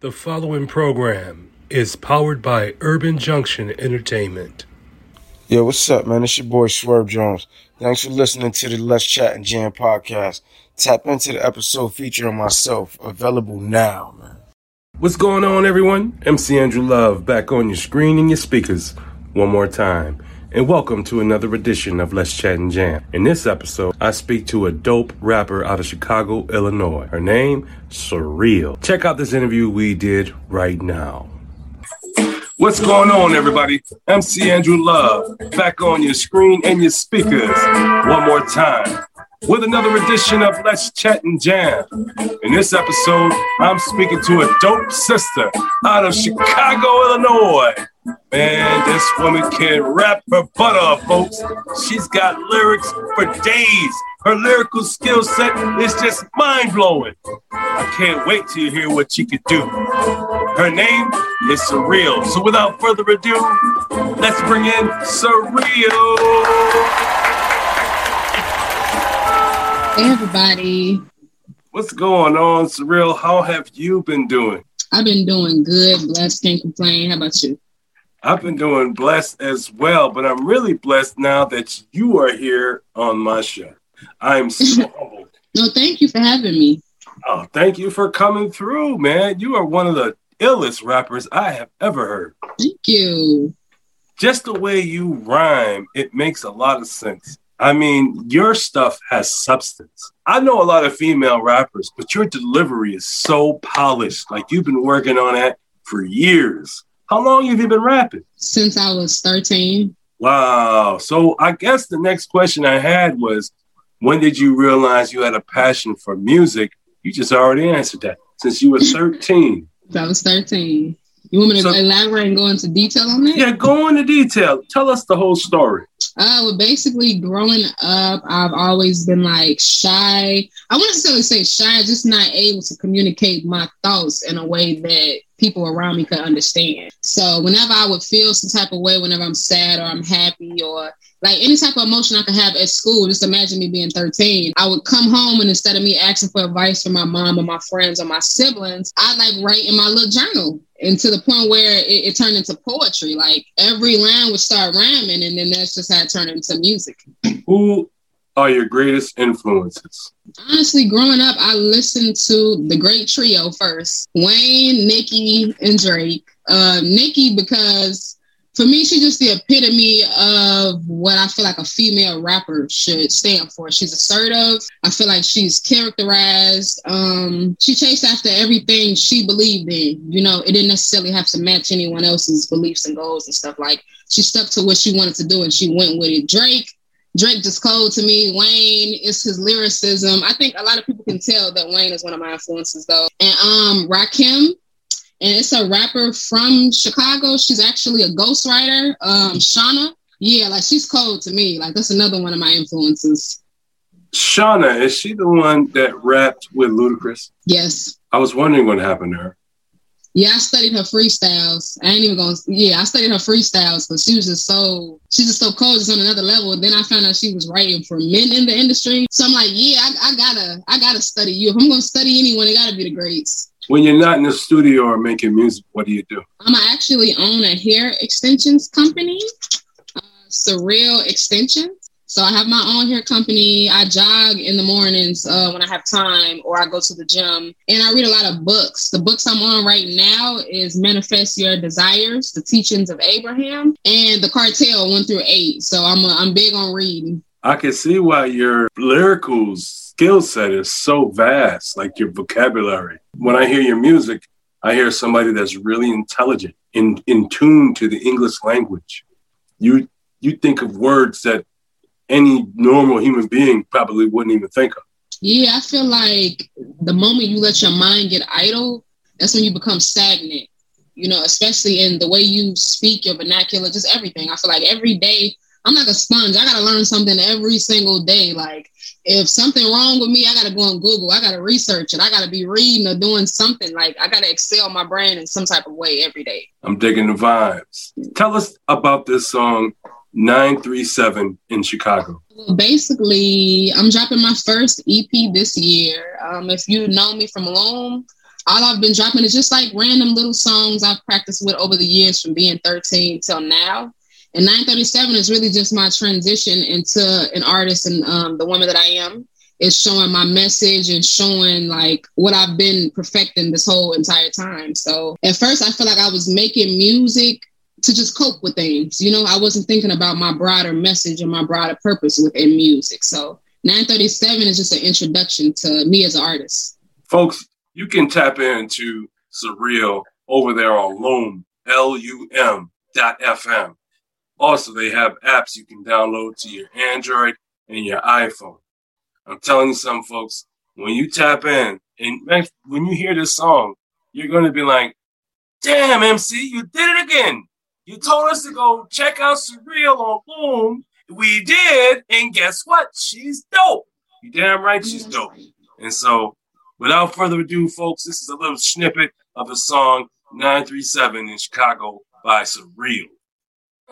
The following program is powered by Urban Junction Entertainment. Yo, what's up, man? It's your boy Swerve Jones. Thanks for listening to the Let's Chat and Jam podcast. Tap into the episode featuring myself, available now, man. What's going on, everyone? MC Andrew Love back on your screen and your speakers one more time. And welcome to another edition of Let's Chat and Jam. In this episode, I speak to a dope rapper out of Chicago, Illinois. Her name, Surreal. Check out this interview we did right now. What's going on, everybody? MC Andrew Love back on your screen and your speakers one more time with another edition of Let's Chat and Jam. In this episode, I'm speaking to a dope sister out of Chicago, Illinois. Man, this woman can rap her butt off, folks. She's got lyrics for days. Her lyrical skill set is just mind blowing. I can't wait you hear what she could do. Her name is Surreal. So without further ado, let's bring in Surreal. Hey everybody. What's going on, Surreal? How have you been doing? I've been doing good, blessed, can't complain. How about you? I've been doing blessed as well, but I'm really blessed now that you are here on my show. I'm so humbled. No, thank you for having me. Oh, thank you for coming through, man. You are one of the illest rappers I have ever heard. Thank you. Just the way you rhyme, it makes a lot of sense. I mean, your stuff has substance. I know a lot of female rappers, but your delivery is so polished. Like you've been working on that for years. How long have you been rapping? Since I was 13. Wow. So I guess the next question I had was when did you realize you had a passion for music? You just already answered that. Since you were 13. I was 13. You want me to So- elaborate and go into detail on that? Yeah, go into detail. Tell us the whole story. Uh, well, basically, growing up, I've always been like shy. I wouldn't necessarily say shy, just not able to communicate my thoughts in a way that people around me could understand. So, whenever I would feel some type of way, whenever I'm sad or I'm happy or like any type of emotion I could have at school, just imagine me being 13. I would come home and instead of me asking for advice from my mom or my friends or my siblings, I'd like write in my little journal. And to the point where it, it turned into poetry. Like every line would start rhyming, and then that's just how it turned into music. Who are your greatest influences? Honestly, growing up, I listened to the great trio first Wayne, Nicki, and Drake. Uh, Nicki, because for me, she's just the epitome of what I feel like a female rapper should stand for. She's assertive. I feel like she's characterized. Um, she chased after everything she believed in. You know, it didn't necessarily have to match anyone else's beliefs and goals and stuff. Like she stuck to what she wanted to do and she went with it. Drake, Drake just cold to me. Wayne is his lyricism. I think a lot of people can tell that Wayne is one of my influences though. And um Rakim, and it's a rapper from Chicago. She's actually a ghostwriter. Um, Shawnna. Yeah, like she's cold to me. Like that's another one of my influences. Shawnna, is she the one that rapped with Ludacris? Yes. I was wondering what happened to her. Yeah, I studied her freestyles. I ain't even gonna. Yeah, I studied her freestyles, but she was just so she's just so cold, just on another level. Then I found out she was writing for men in the industry. So I'm like, yeah, I, I gotta, I gotta study you. If I'm gonna study anyone, it gotta be the greats. When you're not in the studio or making music, what do you do? Um, I actually own a hair extensions company, uh, Surreal Extensions. So I have my own hair company. I jog in the mornings uh, when I have time, or I go to the gym, and I read a lot of books. The books I'm on right now is Manifest Your Desires, The Teachings of Abraham, and The Cartel one through eight. So I'm a, I'm big on reading. I can see why your lyrical skill set is so vast, like your vocabulary. When I hear your music, I hear somebody that's really intelligent, in, in tune to the English language. You you think of words that any normal human being probably wouldn't even think of. Yeah, I feel like the moment you let your mind get idle, that's when you become stagnant. You know, especially in the way you speak, your vernacular, just everything. I feel like every day I'm like a sponge. I gotta learn something every single day. Like if something wrong with me, I gotta go on Google. I gotta research it. I gotta be reading or doing something. Like I gotta excel my brain in some type of way every day. I'm digging the vibes. Tell us about this song 937 in Chicago. Well, basically, I'm dropping my first EP this year. Um, if you know me from Loom, all I've been dropping is just like random little songs I've practiced with over the years from being 13 till now. And 937 is really just my transition into an artist and um, the woman that I am. Is showing my message and showing like what I've been perfecting this whole entire time. So at first, I feel like I was making music to just cope with things. You know, I wasn't thinking about my broader message and my broader purpose within music. So 937 is just an introduction to me as an artist. Folks, you can tap into Surreal over there on Loom, L-U-M dot FM. Also, they have apps you can download to your Android and your iPhone. I'm telling you some folks, when you tap in and when you hear this song, you're going to be like, damn, MC, you did it again. You told us to go check out Surreal on Boom. We did. And guess what? She's dope. You damn right she's dope. And so, without further ado, folks, this is a little snippet of the song 937 in Chicago by Surreal.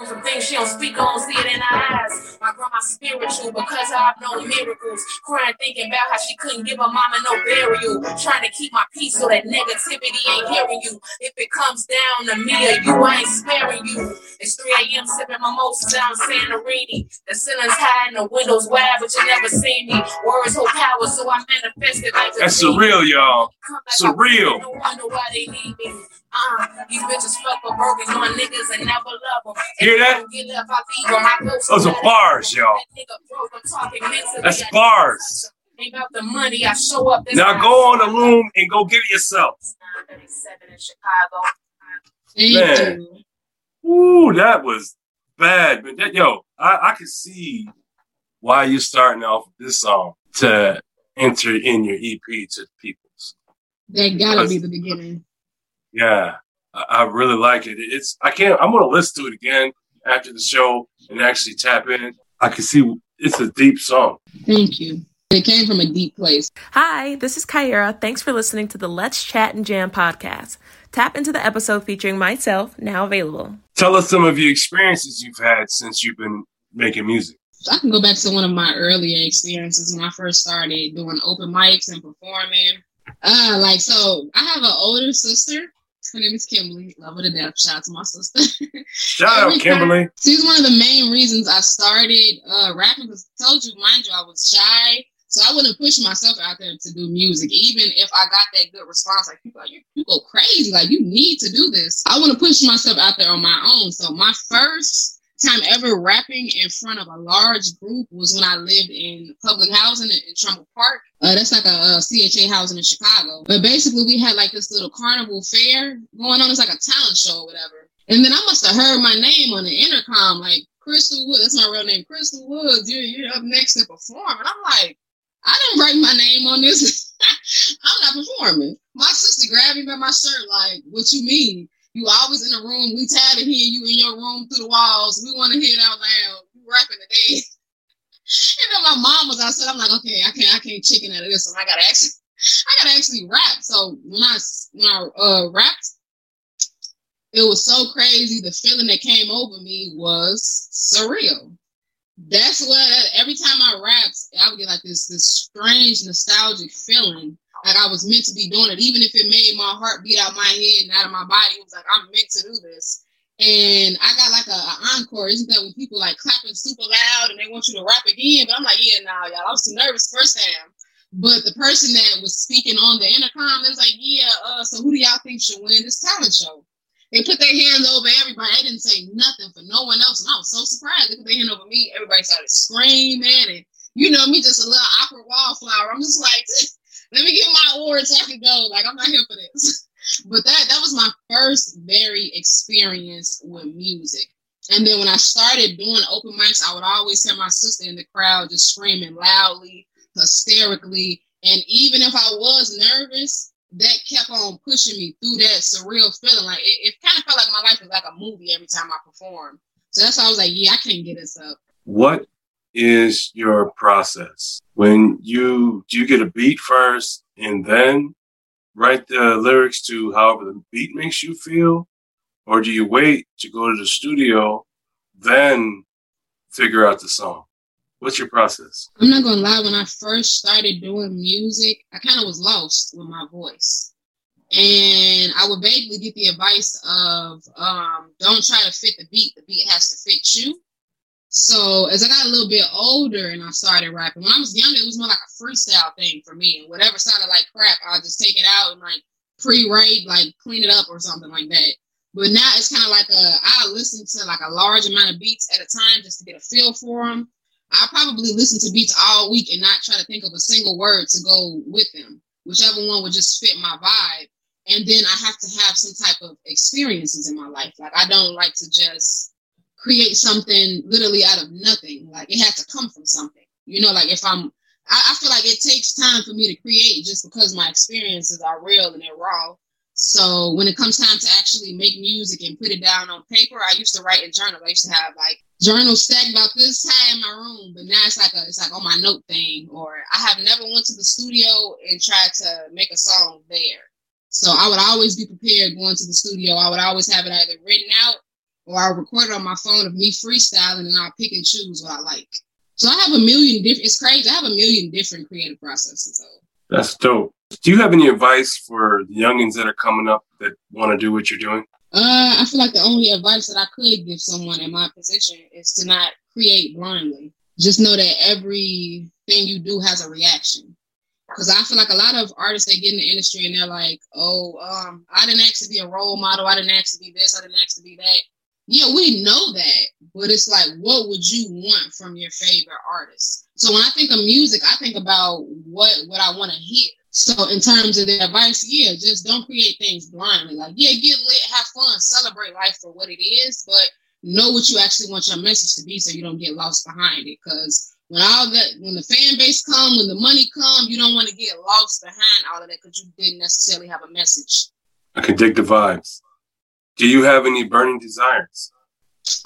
Some things she don't speak on, see it in her eyes. My grandma spiritual because I've known miracles. Crying, thinking about how she couldn't give her mama no burial. Trying to keep my peace so that negativity ain't hearing you. If it comes down to me or you, I ain't sparing you. It's 3 a.m. sipping mimosas down Santorini. The ceiling's high and the windows wide, but you never see me. Words hold power, so I manifest it like That's surreal, y'all. Surreal. No wonder why they need me. Uh, these bitches fuck with burgers on niggas and never love them. Hear that? Those are bars, y'all. That's bars. About the money, I show up. Now go on the loom and go get it yourself. in Chicago. Man, ooh, that was bad. But that, yo, I, I can see why you're starting off with this song to enter in your EP to the peoples. That gotta be the beginning. Yeah, I, I really like it. It's I can't. I'm gonna listen to it again after the show and actually tap in. I can see it's a deep song. Thank you. It came from a deep place. Hi, this is Kyra. Thanks for listening to the Let's Chat and Jam podcast. Tap into the episode featuring myself, now available. Tell us some of your experiences you've had since you've been making music. I can go back to one of my earlier experiences when I first started doing open mics and performing. Uh, like so, I have an older sister her name is Kimberly. Love her to death. Shout out to my sister. Shout out, Kimberly. She's one of the main reasons I started uh, rapping because I told you, mind you, I was shy. So I wouldn't push myself out there to do music, even if I got that good response. Like people, like, you, you go crazy. Like you need to do this. I want to push myself out there on my own. So my first time ever rapping in front of a large group was when I lived in public housing in, Trumbull Park. Uh, that's like a, a, CHA housing in Chicago. But basically, we had like this little carnival fair going on. It's like a talent show or whatever. And then I must have heard my name on the intercom, like Crystal Woods. That's my real name, Crystal Woods. You're, you're up next to perform. And I'm like, I didn't write my name on this. I'm not performing. My sister grabbed me by my shirt, like, what you mean? You always in the room. We tired of hearing you in your room through the walls. We want to hear it out loud. You rapping today. and then my mom was outside. I'm like, okay, I can't, I can't chicken out of this one. I gotta actually, I gotta actually rap. So when I when I uh, rapped, it was so crazy. The feeling that came over me was surreal. That's what every time I rapped, I would get like this this strange nostalgic feeling like I was meant to be doing it, even if it made my heart beat out my head and out of my body. It was like I'm meant to do this. And I got like a, encore. Isn't that when people like clapping super loud and they want you to rap again? But I'm like, yeah, nah, y'all. I was too nervous first time. But the person that was speaking on the intercom, they was like, yeah, uh, so who do y'all think should win this talent show? They put their hands over everybody. They didn't say nothing for no one else. And I was so surprised. They put their hand over me. Everybody started screaming. And you know me, just a little awkward wallflower. I'm just like, let me get my award so I can go. Like I'm not here for this. but that that was my first very experience with music. And then when I started doing open mics, I would always hear my sister in the crowd just screaming loudly, hysterically. And even if I was nervous, that kept on pushing me through that surreal feeling. Like it, it kind of felt like my life was like a movie every time I performed. So that's why I was like, yeah, I can't get this up. What is your process when you do you get a beat first and then write the lyrics to however the beat makes you feel, or do you wait to go to the studio then figure out the song? What's your process? I'm not gonna lie, when I first started doing music, I kind of was lost with my voice. And I would vaguely get the advice of um, don't try to fit the beat, the beat has to fit you. So as I got a little bit older and I started rapping, when I was younger, it was more like a freestyle thing for me. And whatever sounded like crap, I'll just take it out and like pre-write, like clean it up or something like that. But now it's kind of like a I listen to like a large amount of beats at a time just to get a feel for them. I probably listen to beats all week and not try to think of a single word to go with them, whichever one would just fit my vibe. And then I have to have some type of experiences in my life. Like I don't like to just create something literally out of nothing. Like it has to come from something. You know, like if I'm I, I feel like it takes time for me to create just because my experiences are real and they're raw. So when it comes time to actually make music and put it down on paper, I used to write in journals. I used to have like journals stacked about this high in my room, but now it's like a it's like on my note thing. Or I have never went to the studio and tried to make a song there. So I would always be prepared going to the studio. I would always have it either written out or I record it on my phone of me freestyling and I'll pick and choose what I like. So I have a million different, it's crazy. I have a million different creative processes. So. That's dope. Do you have any advice for the youngins that are coming up that want to do what you're doing? Uh, I feel like the only advice that I could give someone in my position is to not create blindly. Just know that everything you do has a reaction. Because I feel like a lot of artists they get in the industry and they're like, "Oh, um, I didn't ask to be a role model. I didn't ask to be this. I didn't ask to be that." Yeah, we know that, but it's like, what would you want from your favorite artist? So when I think of music, I think about what what I want to hear. So in terms of the advice, yeah, just don't create things blindly. Like, yeah, get lit, have fun, celebrate life for what it is, but know what you actually want your message to be, so you don't get lost behind it. Because when all that, when the fan base come, when the money come, you don't want to get lost behind all of that because you didn't necessarily have a message. I can dig the vibes. Do you have any burning desires?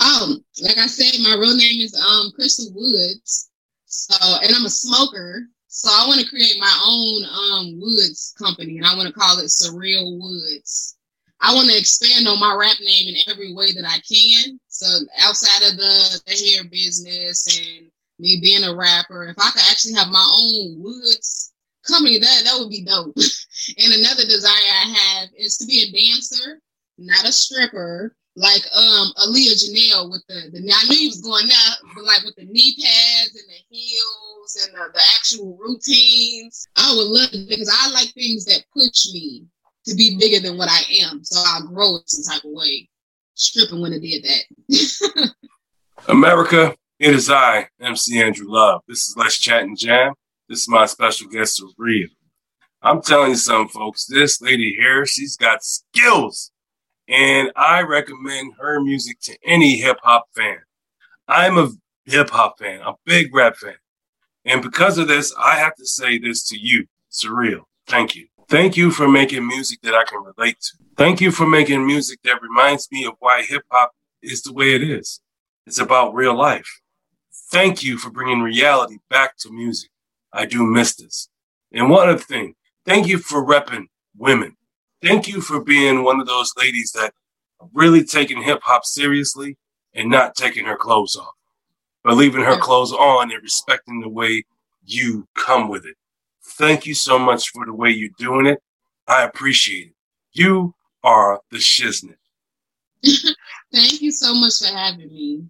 Um, like I said, my real name is um Crystal Woods. So, and I'm a smoker. So I want to create my own um woods company, and I want to call it Surreal Woods. I want to expand on my rap name in every way that I can. So outside of the, the hair business and me being a rapper, if I could actually have my own woods company, that that would be dope. and another desire I have is to be a dancer not a stripper, like um Aliya Janell with the, the I knew he was going out, but like with the knee pads and the heels and the, the actual routines. I would love it because I like things that push me to be bigger than what I am. So I'll grow in some type of way. Stripping when I did that. America, it is I, MC Andrew Love. This is Let's Chat and Jam. This is my special guest, Surreal. I'm telling you something, folks. This lady here, she's got skills and I recommend her music to any hip hop fan. I'm a hip hop fan, a big rap fan. And because of this, I have to say this to you, Surreal. Thank you. Thank you for making music that I can relate to. Thank you for making music that reminds me of why hip hop is the way it is. It's about real life. Thank you for bringing reality back to music. I do miss this. And one other thing, thank you for repping women thank you for being one of those ladies that are really taking hip hop seriously and not taking her clothes off, but leaving her clothes on and respecting the way you come with it. Thank you so much for the way you're doing it. I appreciate it. You are the shiznit. Thank you so much for having me.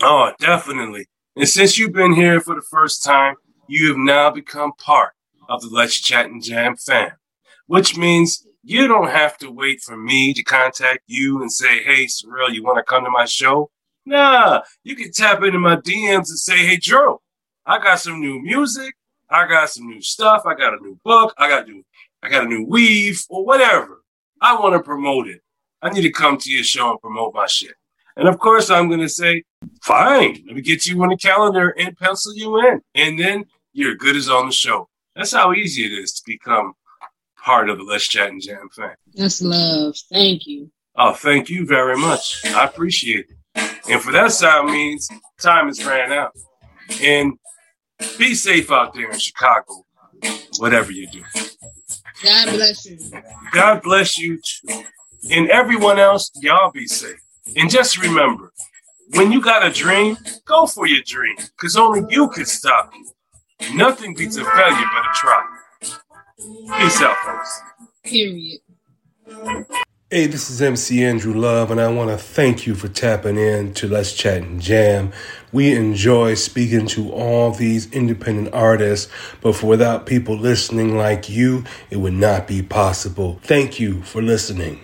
Oh, definitely. And since you've been here for the first time, you have now become part of the Let's Chat and Jam fam, which means you don't have to wait for me to contact you and say, hey, Surreal, you want to come to my show? Nah, you can tap into my DMs and say, hey, Joe, I got some new music. I got some new stuff. I got a new book. I got new, I got a new weave or whatever. I want to promote it. I need to come to your show and promote my shit. And of course, I'm going to say, fine, let me get you on the calendar and pencil you in. And then you're good as on the show. That's how easy it is to become part of the Let's Chat and Jam family. That's love. Thank you. Oh, thank you very much. I appreciate it. And for that side means time has ran out. And be safe out there in Chicago, whatever you do. God bless you. God bless you too. And everyone else, y'all be safe. And just remember, when you got a dream, go for your dream, because only you can stop you. Nothing beats a failure but a try. Peace out, folks. Period. Hey, this is MC Andrew Love, and I want to thank you for tapping in to Let's Chat and Jam. We enjoy speaking to all these independent artists, but for without people listening like you, it would not be possible. Thank you for listening.